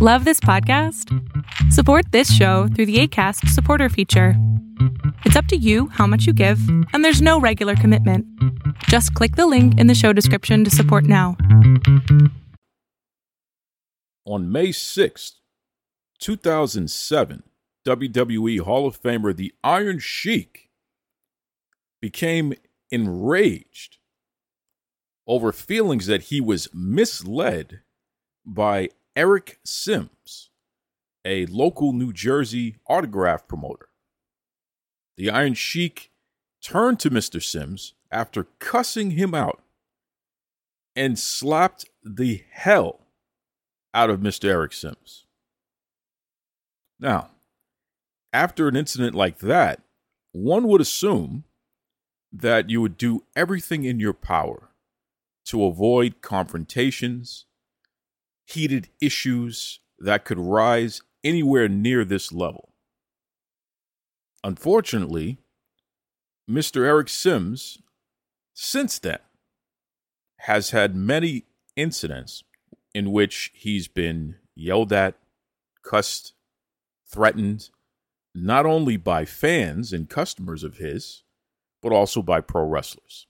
Love this podcast? Support this show through the ACAST supporter feature. It's up to you how much you give, and there's no regular commitment. Just click the link in the show description to support now. On May 6th, 2007, WWE Hall of Famer The Iron Sheik became enraged over feelings that he was misled by Eric Simms, a local New Jersey autograph promoter. The Iron Sheik turned to Mr. Simms after cussing him out and slapped the hell out of Mr. Eric Simms. Now, after an incident like that, one would assume that you would do everything in your power to avoid confrontations heated issues that could rise anywhere near this level. Unfortunately, Mr. Eric Simms, since then, has had many incidents in which he's been yelled at, cussed, threatened, not only by fans and customers of his, but also by pro wrestlers.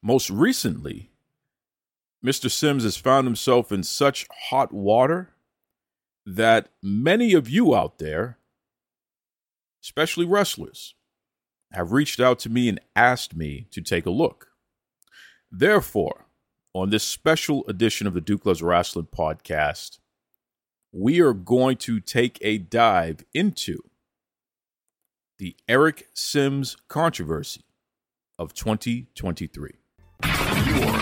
Most recently, Mr. Simms has found himself in such hot water that many of you out there, especially wrestlers, have reached out to me and asked me to take a look. Therefore, on this special edition of the Duke Loves Rasslin podcast, we are going to take a dive into the Eric Simms controversy of 2023.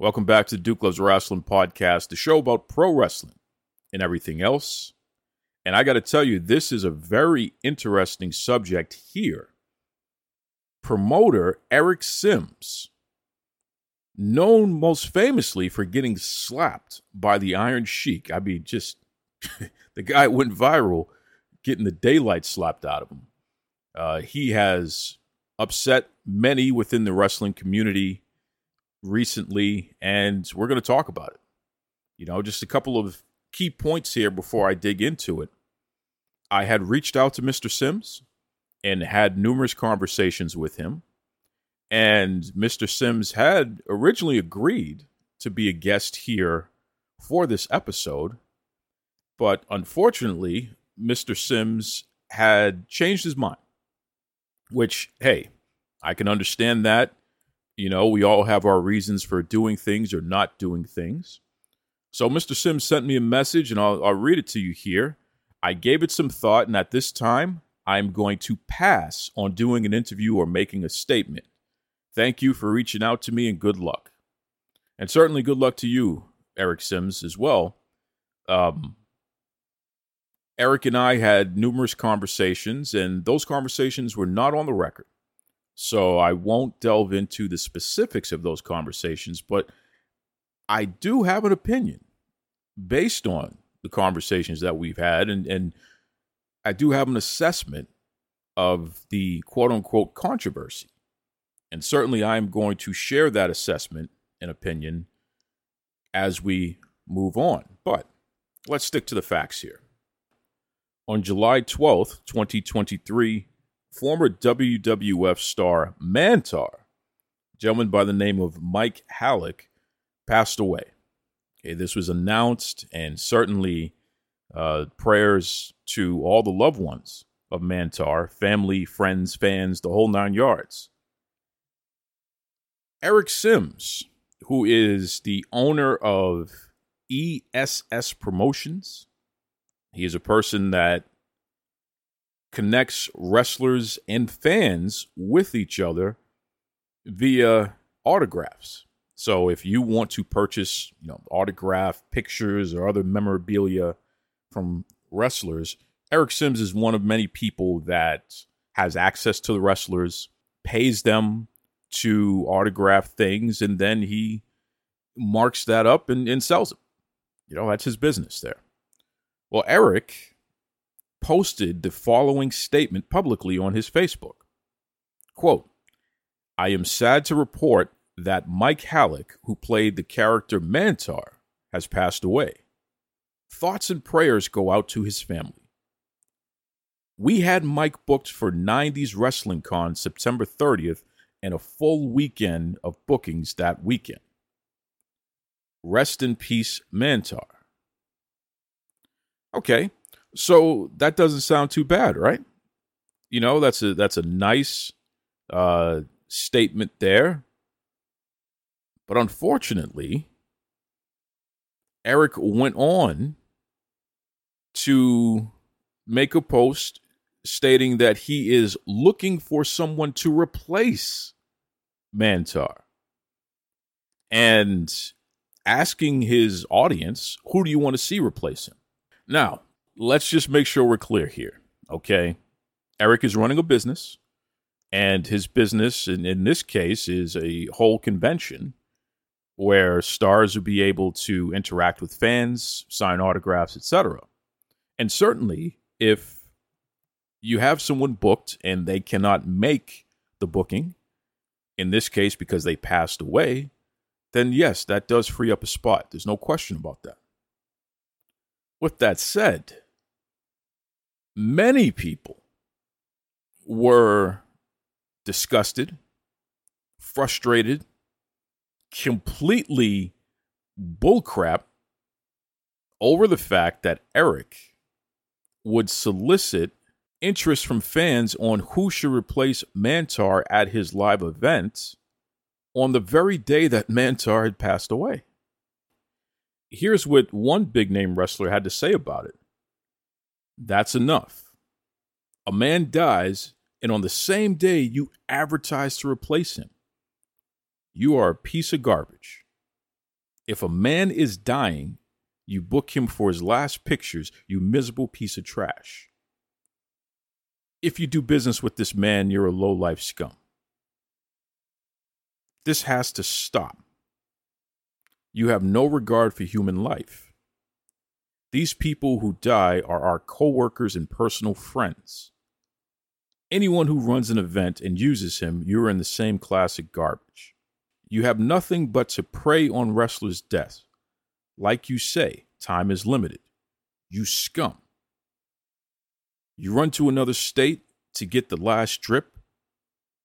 Welcome back to the Duke Loves Rasslin podcast, the show about pro wrestling and everything else. And I got to tell you, this is a very interesting subject here. Promoter Eric Simms, known most famously for getting slapped by the Iron Sheik. I mean, just the guy went viral getting the daylight slapped out of him. Uh, he has upset many within the wrestling community recently, and we're going to talk about it. You know, just a couple of key points here before I dig into it. I had reached out to Mr. Simms and had numerous conversations with him. And Mr. Simms had originally agreed to be a guest here for this episode. But unfortunately, Mr. Simms had changed his mind, which, hey, I can understand that. You know, we all have our reasons for doing things or not doing things. So Mr. Simms sent me a message, and I'll, I'll read it to you here. I gave it some thought, and at this time, I'm going to pass on doing an interview or making a statement. Thank you for reaching out to me, and good luck. And certainly good luck to you, Eric Simms, as well. Um, Eric and I had numerous conversations, and those conversations were not on the record. So I won't delve into the specifics of those conversations, but I do have an opinion based on the conversations that we've had, and, and I do have an assessment of the quote unquote controversy. And certainly I'm going to share that assessment and opinion as we move on. But let's stick to the facts here. On July 12th, 2023, former WWF star Mantaur, gentleman by the name of Mike Halac, passed away. Okay, this was announced, and certainly uh, prayers to all the loved ones of Mantaur, family, friends, fans, the whole nine yards. Eric Simms, who is the owner of ESS Promotions, he is a person that connects wrestlers and fans with each other via autographs. So if you want to purchase, you know, autograph pictures or other memorabilia from wrestlers, Eric Simms is one of many people that has access to the wrestlers, pays them to autograph things, and then he marks that up and, and sells it. You know, that's his business there. Well, Eric posted the following statement publicly on his Facebook. Quote, I am sad to report that Mike Halac, who played the character Mantaur, has passed away. Thoughts and prayers go out to his family. We had Mike booked for 90s Wrestling Con September 30th and a full weekend of bookings that weekend. Rest in peace, Mantaur. Okay, so that doesn't sound too bad, right? You know, that's a that's a nice uh, statement there. But unfortunately, Eric went on to make a post stating that he is looking for someone to replace Mantaur and asking his audience, who do you want to see replace him? Now, let's just make sure we're clear here, okay? Eric is running a business, and his business, in, in this case, is a whole convention where stars would be able to interact with fans, sign autographs, etc. And certainly, if you have someone booked and they cannot make the booking, in this case because they passed away, then yes, that does free up a spot. There's no question about that. With that said, many people were disgusted, frustrated, completely bullcrap over the fact that Eric would solicit interest from fans on who should replace Mantaur at his live event on the very day that Mantaur had passed away. Here's what one big name wrestler had to say about it That's enough. A man dies, and on the same day you advertise to replace him. You are a piece of garbage. If a man is dying, you book him for his last pictures, you miserable piece of trash. If you do business with this man, you're a low life scum. This has to stop. You have no regard for human life. These people who die are our coworkers and personal friends. Anyone who runs an event and uses him, you're in the same classic garbage. You have nothing but to prey on wrestlers' deaths. Like you say, time is limited. You scum. You run to another state to get the last drip.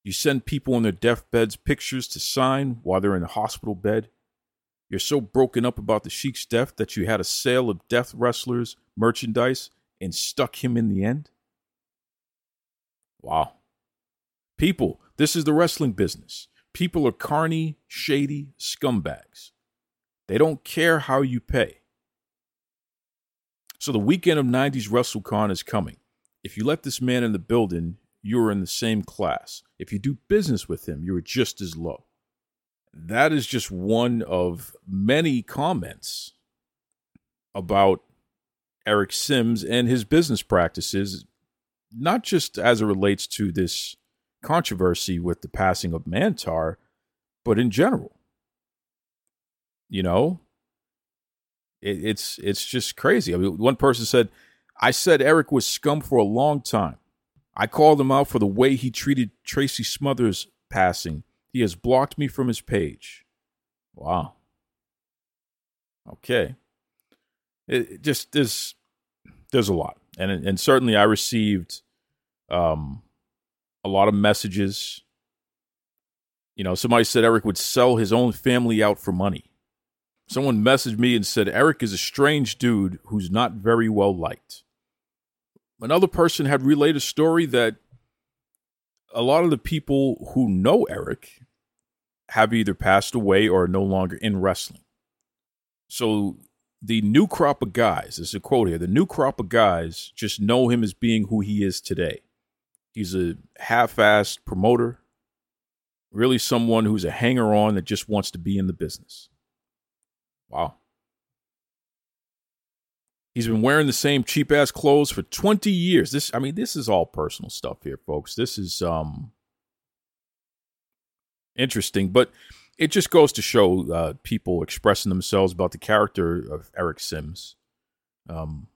You send people on their deathbeds pictures to sign while they're in a hospital bed. You're so broken up about the Sheik's death that you had a sale of death wrestlers merchandise and stuck him in the end? Wow. People, this is the wrestling business. People are carny, shady scumbags. They don't care how you pay. So the weekend of 90s WrestleCon is coming. If you let this man in the building, you're in the same class. If you do business with him, you're just as low. That is just one of many comments about Eric Simms and his business practices, not just as it relates to this controversy with the passing of Mantaur, but in general. You know, it, it's it's just crazy. I mean, one person said, "I said Eric was scum for a long time. I called him out for the way he treated Tracy Smothers passing. He has blocked me from his page." Wow. Okay. It, it just there's there's a lot, and and certainly I received um a lot of messages. You know, somebody said Eric would sell his own family out for money. Someone messaged me and said Eric is a strange dude who's not very well liked. Another person had relayed a story that a lot of the people who know Eric have either passed away or are no longer in wrestling. So the new crop of guys, there's a quote here, the new crop of guys just know him as being who he is today. He's a half-assed promoter, really someone who's a hanger-on that just wants to be in the business. Wow. He's been wearing the same cheap ass clothes for 20 years. This I mean, this is all personal stuff here, folks. This is um interesting, but it just goes to show uh, people expressing themselves about the character of Eric Simms. Um,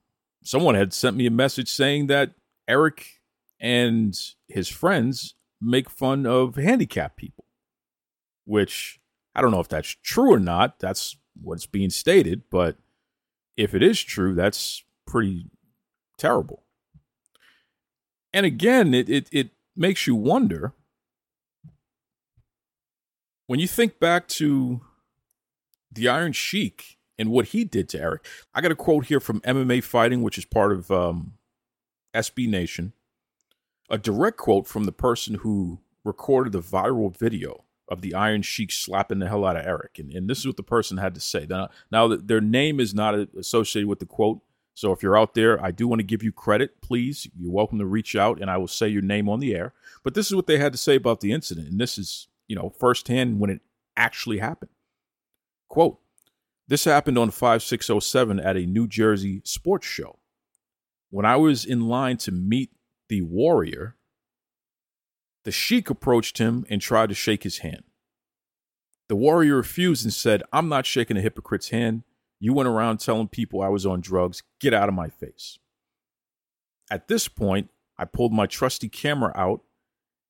someone had sent me a message saying that Eric and his friends make fun of handicapped people, which I don't know if that's true or not. That's what's being stated, but if it is true, that's pretty terrible. And again, it it, it makes you wonder when you think back to the Iron Sheik and what he did to Eric. I got a quote here from MMA Fighting, which is part of um, SB Nation. A direct quote from the person who recorded the viral video of the Iron Sheik slapping the hell out of Eric. And, and this is what the person had to say. Now, now, their name is not associated with the quote. So if you're out there, I do want to give you credit. Please, you're welcome to reach out and I will say your name on the air. But this is what they had to say about the incident. And this is, you know, firsthand when it actually happened. Quote This happened on 5607 at a New Jersey sports show. When I was in line to meet the warrior, the sheik approached him and tried to shake his hand. The warrior refused and said, I'm not shaking a hypocrite's hand. You went around telling people I was on drugs. Get out of my face. At this point, I pulled my trusty camera out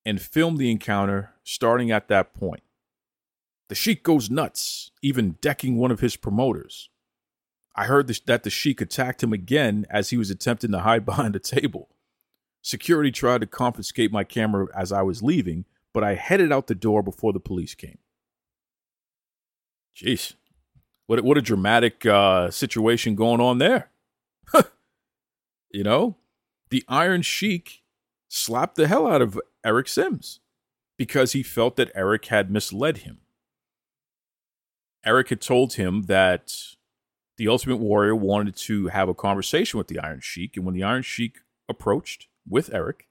and filmed the encounter starting at that point. The sheik goes nuts, even decking one of his promoters. I heard that the sheik attacked him again as he was attempting to hide behind a table. Security tried to confiscate my camera as I was leaving, but I headed out the door before the police came. Jeez. What, what a dramatic uh, situation going on there. you know, the Iron Sheik slapped the hell out of Eric Simms because he felt that Eric had misled him. Eric had told him that the Ultimate Warrior wanted to have a conversation with the Iron Sheik, and when the Iron Sheik approached, with Eric.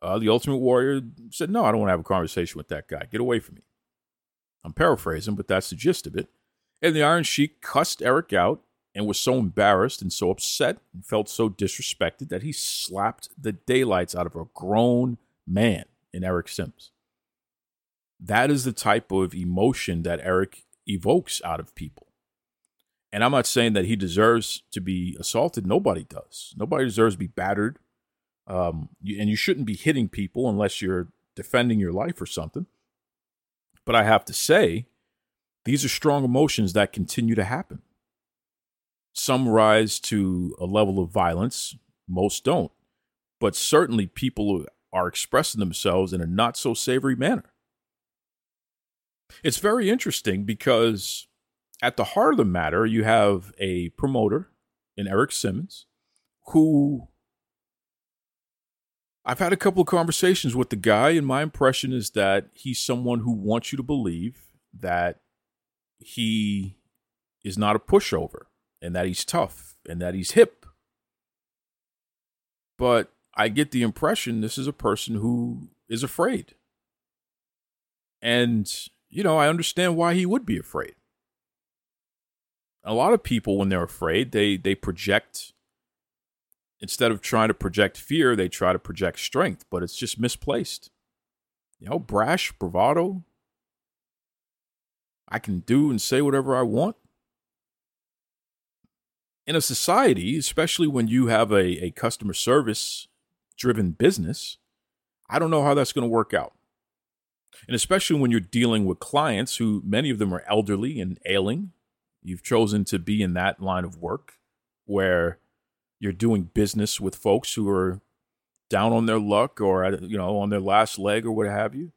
Uh, the Ultimate Warrior said, No, I don't want to have a conversation with that guy. Get away from me. I'm paraphrasing, but that's the gist of it. And the Iron Sheik cussed Eric out and was so embarrassed and so upset and felt so disrespected that he slapped the daylights out of a grown man in Eric Simms. That is the type of emotion that Eric evokes out of people. And I'm not saying that he deserves to be assaulted. Nobody does. Nobody deserves to be battered um, and you shouldn't be hitting people unless you're defending your life or something. But I have to say, these are strong emotions that continue to happen. Some rise to a level of violence, most don't. But certainly people are expressing themselves in a not so savory manner. It's very interesting because at the heart of the matter, you have a promoter in Eric Simmons who I've had a couple of conversations with the guy, and my impression is that he's someone who wants you to believe that he is not a pushover and that he's tough and that he's hip. But I get the impression this is a person who is afraid. And, you know, I understand why he would be afraid. A lot of people, when they're afraid, they, they project instead of trying to project fear, they try to project strength, but it's just misplaced. You know, brash, bravado. I can do and say whatever I want. In a society, especially when you have a, a customer service driven business, I don't know how that's going to work out. And especially when you're dealing with clients who many of them are elderly and ailing, you've chosen to be in that line of work where you're doing business with folks who are down on their luck or you know on their last leg or what have you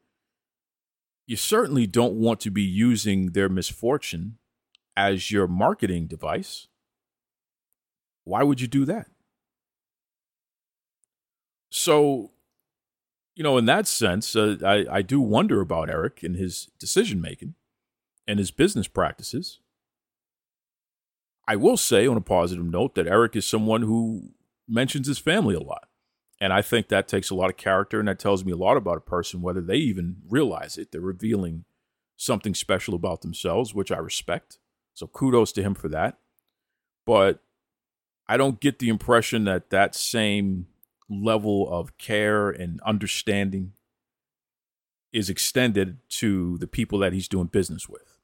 you certainly don't want to be using their misfortune as your marketing device. Why would you do that? So you know in that sense uh, I, I do wonder about eric and his decision making and his business practices I will say on a positive note that Eric is someone who mentions his family a lot. And I think that takes a lot of character and that tells me a lot about a person, whether they even realize it. They're revealing something special about themselves, which I respect. So kudos to him for that. But I don't get the impression that that same level of care and understanding is extended to the people that he's doing business with.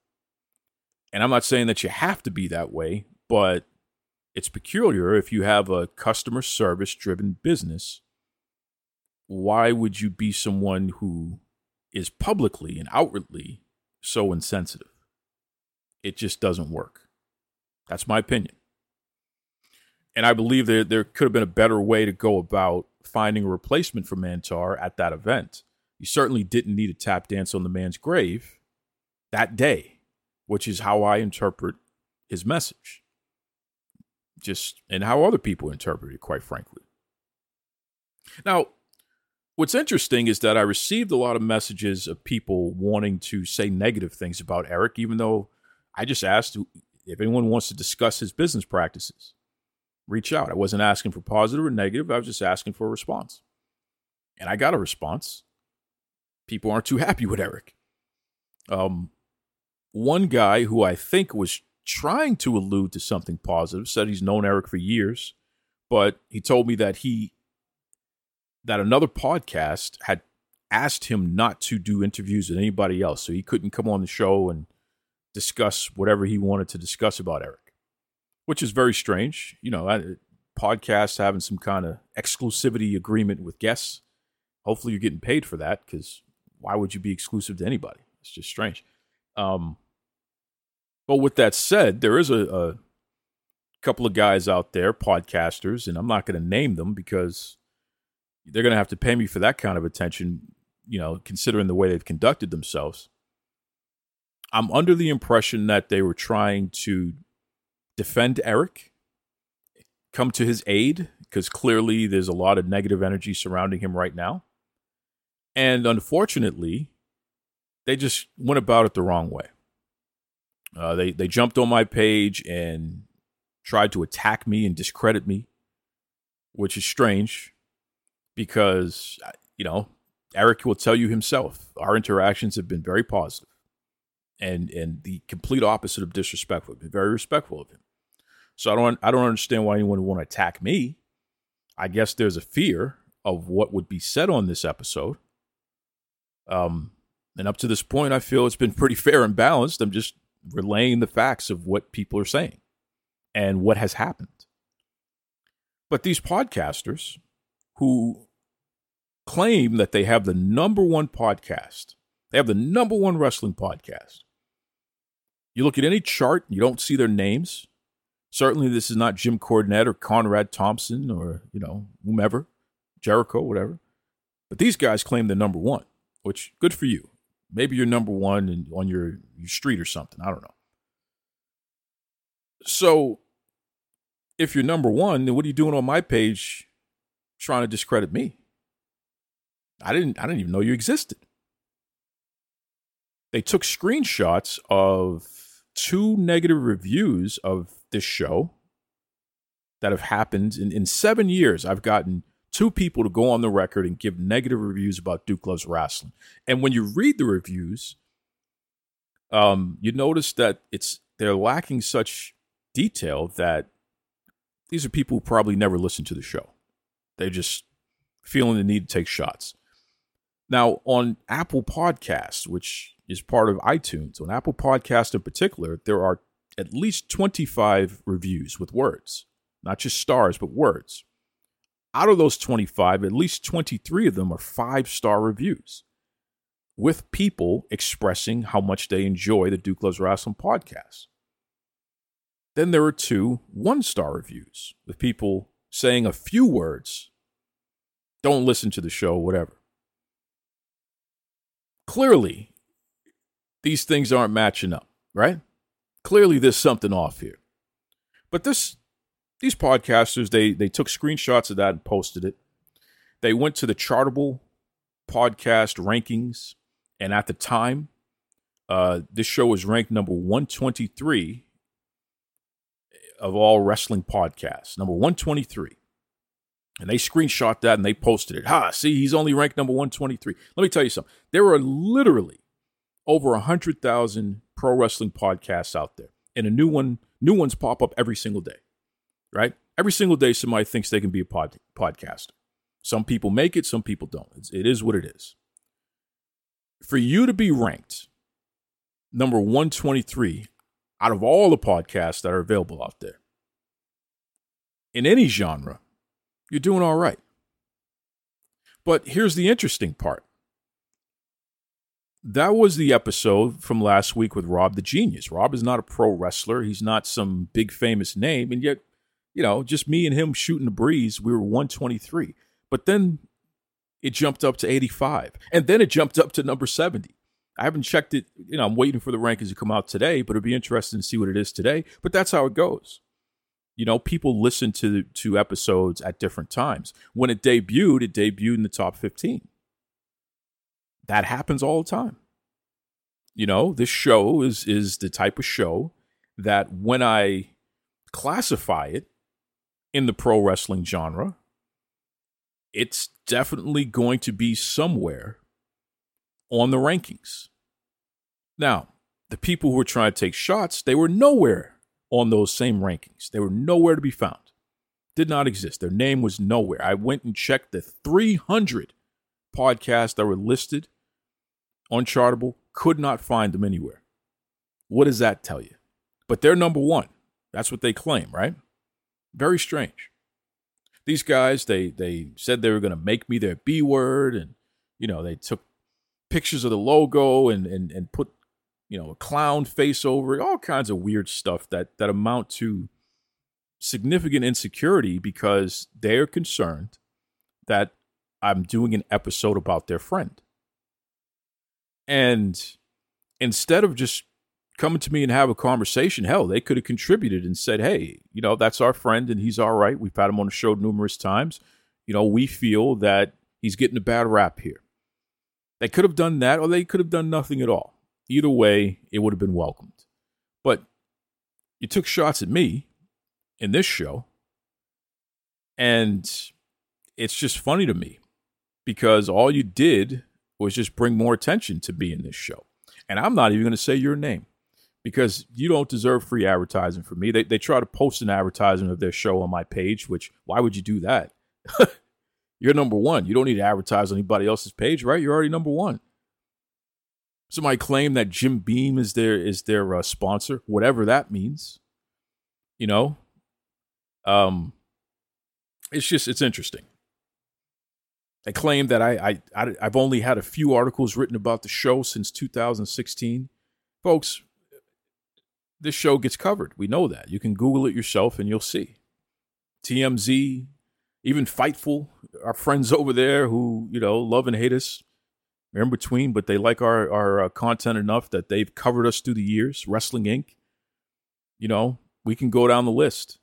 And I'm not saying that you have to be that way, but it's peculiar if you have a customer service driven business. Why would you be someone who is publicly and outwardly so insensitive? It just doesn't work. That's my opinion. And I believe that there could have been a better way to go about finding a replacement for Mantaur at that event. You certainly didn't need a tap dance on the man's grave that day, which is how I interpret his message. Just and how other people interpret it, quite frankly. Now, what's interesting is that I received a lot of messages of people wanting to say negative things about Eric, even though I just asked if anyone wants to discuss his business practices reach out. I wasn't asking for positive or negative. I was just asking for a response. And I got a response. People aren't too happy with Eric. Um, one guy who I think was trying to allude to something positive said he's known Eric for years, but he told me that he that another podcast had asked him not to do interviews with anybody else, so he couldn't come on the show and discuss whatever he wanted to discuss about Eric which is very strange. You know, podcasts having some kind of exclusivity agreement with guests. Hopefully, you're getting paid for that because why would you be exclusive to anybody? It's just strange. Um, but with that said, there is a, a couple of guys out there, podcasters, and I'm not going to name them because they're going to have to pay me for that kind of attention, you know, considering the way they've conducted themselves. I'm under the impression that they were trying to defend Eric, come to his aid, because clearly there's a lot of negative energy surrounding him right now. And unfortunately, they just went about it the wrong way. Uh, they they jumped on my page and tried to attack me and discredit me, which is strange because you know Eric will tell you himself our interactions have been very positive and and the complete opposite of disrespectful. Been very respectful of him. So I don't I don't understand why anyone would want to attack me. I guess there's a fear of what would be said on this episode. Um, and up to this point, I feel it's been pretty fair and balanced. I'm just relaying the facts of what people are saying and what has happened. But these podcasters who claim that they have the number one podcast, they have the number one wrestling podcast, you look at any chart, you don't see their names. Certainly, this is not Jim Cornette or Conrad Thompson or, you know, whomever, Jericho, whatever. But these guys claim they're number one, which good for you. Maybe you're number one in, on your, your street or something. I don't know. So, if you're number one, then what are you doing on my page trying to discredit me? I didn't I didn't even know you existed. They took screenshots of two negative reviews of this show that have happened in, in seven years. I've gotten two people to go on the record and give negative reviews about Duke Loves Rasslin. And when you read the reviews, um, you notice that it's they're lacking such detail that these are people who probably never listened to the show. They're just feeling the need to take shots. Now, on Apple Podcasts, which is part of iTunes. On Apple Podcast in particular, there are at least 25 reviews with words, not just stars, but words. Out of those 25, at least 23 of them are five star reviews with people expressing how much they enjoy the Duke Loves Rasslin podcast. Then there are two one star reviews with people saying a few words, don't listen to the show, whatever. Clearly, these things aren't matching up, right? Clearly there's something off here. But this these podcasters, they they took screenshots of that and posted it. They went to the chartable podcast rankings, and at the time, uh, this show was ranked number 123 of all wrestling podcasts. Number 123. And they screenshot that and they posted it. Ha, see, he's only ranked number 123. Let me tell you something. There are literally over 100,000 pro wrestling podcasts out there. And a new one, new ones pop up every single day, right? Every single day, somebody thinks they can be a pod, podcaster. Some people make it, some people don't. It's, it is what it is. For you to be ranked number 123 out of all the podcasts that are available out there in any genre, you're doing all right. But here's the interesting part that was the episode from last week with Rob the Genius. Rob is not a pro wrestler. He's not some big famous name. And yet, you know, just me and him shooting the breeze, we were 123. But then it jumped up to 85. And then it jumped up to number 70. I haven't checked it. You know, I'm waiting for the rankings to come out today, but it'd be interesting to see what it is today. But that's how it goes. You know, people listen to to episodes at different times. When it debuted, it debuted in the top 15 that happens all the time. You know, this show is is the type of show that when I classify it in the pro wrestling genre, it's definitely going to be somewhere on the rankings. Now, the people who were trying to take shots, they were nowhere on those same rankings. They were nowhere to be found. Did not exist. Their name was nowhere. I went and checked the 300 podcasts that were listed on Chartable, could not find them anywhere. What does that tell you? But they're number one. That's what they claim, right? Very strange. These guys, they they said they were going to make me their B word, and you know they took pictures of the logo and and and put you know a clown face over it, all kinds of weird stuff that that amount to significant insecurity because they're concerned that I'm doing an episode about their friend. And instead of just coming to me and have a conversation, hell, they could have contributed and said, hey, you know, that's our friend and he's all right. We've had him on the show numerous times. You know, we feel that he's getting a bad rap here. They could have done that or they could have done nothing at all. Either way, it would have been welcomed. But you took shots at me in this show, and it's just funny to me because all you did was just bring more attention to me in this show. And I'm not even going to say your name because you don't deserve free advertising from me. They, they try to post an advertisement of their show on my page, which why would you do that? You're number one. You don't need to advertise on anybody else's page, right? You're already number one. Somebody claim that Jim Beam is their is their uh, sponsor, whatever that means. You know, um, it's just it's interesting. They claim that I, I, I have only had a few articles written about the show since 2016. Folks, this show gets covered. We know that. You can Google it yourself and you'll see. TMZ, even Fightful, our friends over there who you know love and hate us. They're in between, but they like our our uh, content enough that they've covered us through the years. Wrestling Inc. You know, we can go down the list.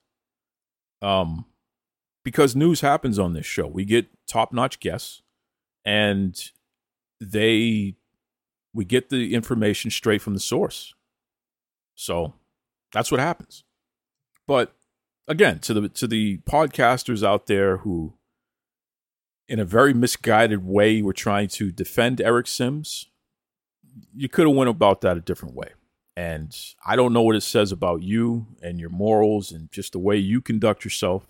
Um, because news happens on this show. We get top notch guests, and they we get the information straight from the source. So that's what happens. But again, to the to the podcasters out there who in a very misguided way were trying to defend Eric Simms, you could have went about that a different way. And I don't know what it says about you and your morals and just the way you conduct yourself.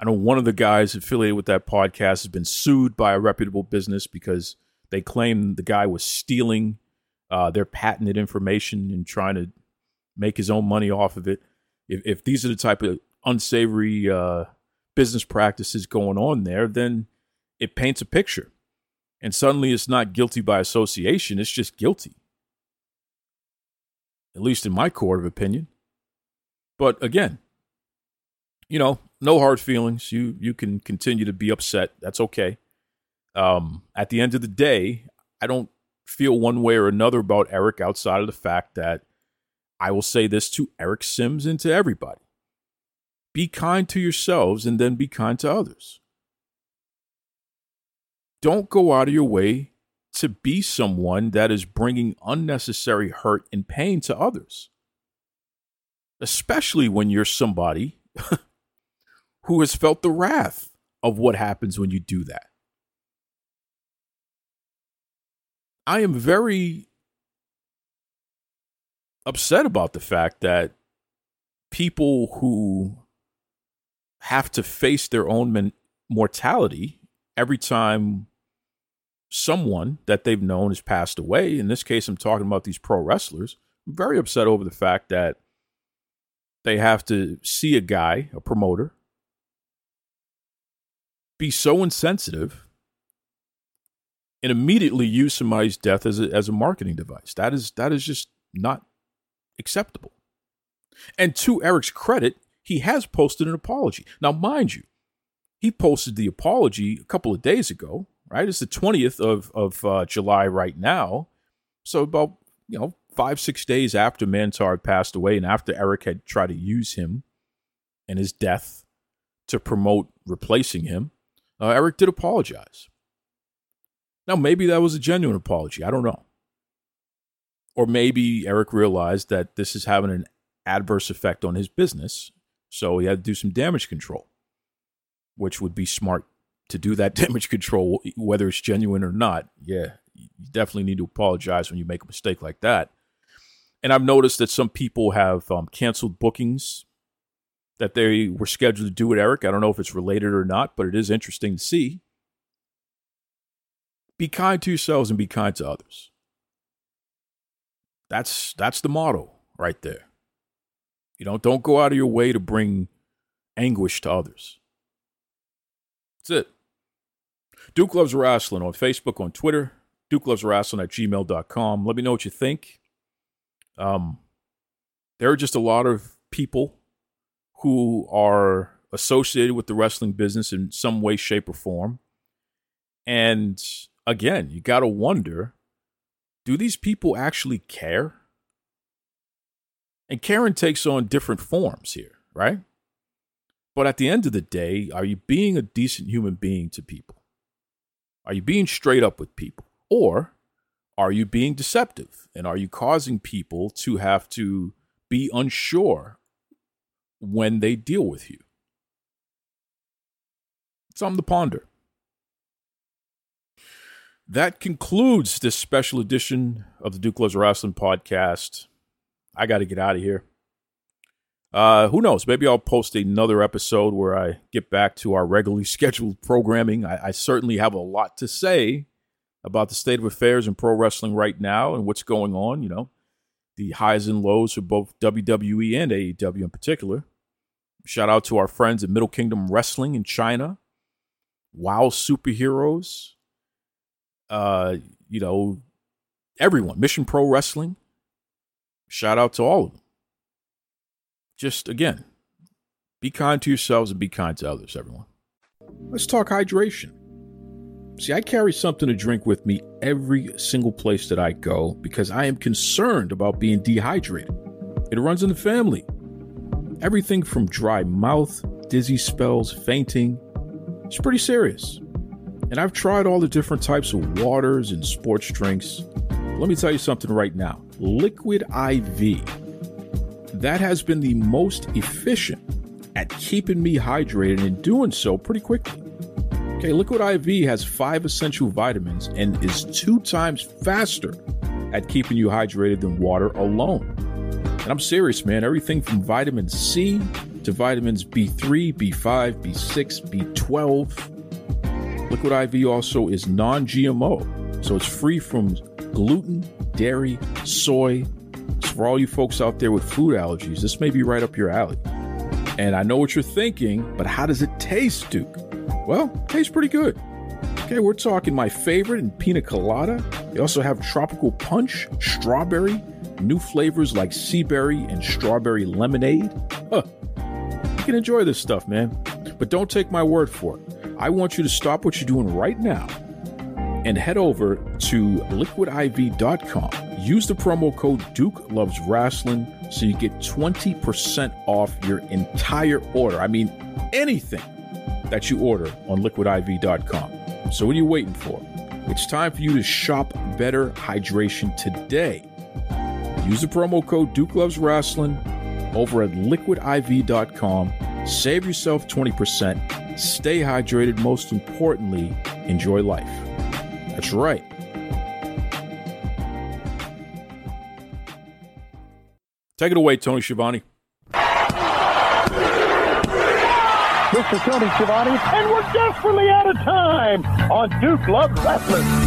I know one of the guys affiliated with that podcast has been sued by a reputable business because they claim the guy was stealing uh, their patented information and trying to make his own money off of it. If, if these are the type of unsavory uh, business practices going on there, then it paints a picture. And suddenly it's not guilty by association, it's just guilty. At least in my court of opinion. But again, you know, no hard feelings. You you can continue to be upset. That's okay. Um, at the end of the day, I don't feel one way or another about Eric outside of the fact that I will say this to Eric Simms and to everybody. Be kind to yourselves and then be kind to others. Don't go out of your way to be someone that is bringing unnecessary hurt and pain to others, especially when you're somebody who has felt the wrath of what happens when you do that. I am very upset about the fact that people who have to face their own men- mortality every time someone that they've known has passed away. In this case, I'm talking about these pro wrestlers. I'm very upset over the fact that they have to see a guy, a promoter, be so insensitive and immediately use somebody's death as a, as a marketing device. That is that is just not acceptable. And to Eric's credit, he has posted an apology. Now, mind you, he posted the apology a couple of days ago, right? It's the 20th of, of uh, July right now. So about, you know, five, six days after Mantaur passed away and after Eric had tried to use him and his death to promote replacing him, uh, Eric did apologize. Now, maybe that was a genuine apology. I don't know. Or maybe Eric realized that this is having an adverse effect on his business so he had to do some damage control, which would be smart to do that damage control, whether it's genuine or not. Yeah, you definitely need to apologize when you make a mistake like that. And I've noticed that some people have um, canceled bookings that they were scheduled to do with Eric. I don't know if it's related or not, but it is interesting to see. Be kind to yourselves and be kind to others. That's that's the motto right there. You know, don't go out of your way to bring anguish to others. That's it. Duke Loves Rasslin on Facebook, on Twitter, Duke Loves Rasslin at gmail.com. Let me know what you think. Um, there are just a lot of people who are associated with the wrestling business in some way, shape, or form. And again, you got to wonder do these people actually care? And Karen takes on different forms here, right? But at the end of the day, are you being a decent human being to people? Are you being straight up with people? Or are you being deceptive? And are you causing people to have to be unsure when they deal with you? Something to ponder. That concludes this special edition of the Duke Loves Rasslin podcast. I got to get out of here. Uh, who knows? Maybe I'll post another episode where I get back to our regularly scheduled programming. I, I certainly have a lot to say about the state of affairs in pro wrestling right now and what's going on. You know, the highs and lows for both WWE and AEW in particular. Shout out to our friends at Middle Kingdom Wrestling in China. Wow, superheroes. Uh, you know, everyone. Mission Pro Wrestling. Shout out to all of them. Just again, be kind to yourselves and be kind to others, everyone. Let's talk hydration. See, I carry something to drink with me every single place that I go because I am concerned about being dehydrated. It runs in the family. Everything from dry mouth, dizzy spells, fainting. It's pretty serious. And I've tried all the different types of waters and sports drinks. Let me tell you something right now Liquid IV. That has been the most efficient at keeping me hydrated and doing so pretty quickly. Okay, Liquid IV has five essential vitamins and is two times faster at keeping you hydrated than water alone. And I'm serious, man. Everything from vitamin C to vitamins B3, B5, B6, B12. Liquid IV also is non GMO, so it's free from gluten, dairy, soy. So for all you folks out there with food allergies, this may be right up your alley. And I know what you're thinking, but how does it taste, Duke? Well, tastes pretty good. Okay, we're talking my favorite in pina colada. They also have tropical punch, strawberry, new flavors like sea berry and strawberry lemonade. Huh. You can enjoy this stuff, man. But don't take my word for it. I want you to stop what you're doing right now and head over to liquidiv.com. Use the promo code Duke Loves Rasslin so you get 20% off your entire order. I mean, anything that you order on liquidiv.com. So, what are you waiting for? It's time for you to shop better hydration today. Use the promo code Duke Loves Rasslin over at liquidiv.com. Save yourself 20%. Stay hydrated. Most importantly, enjoy life. That's right. Take it away, Tony Schiavone. Mr. Tony Schiavone, and we're desperately out of time on Duke Love Wrestling.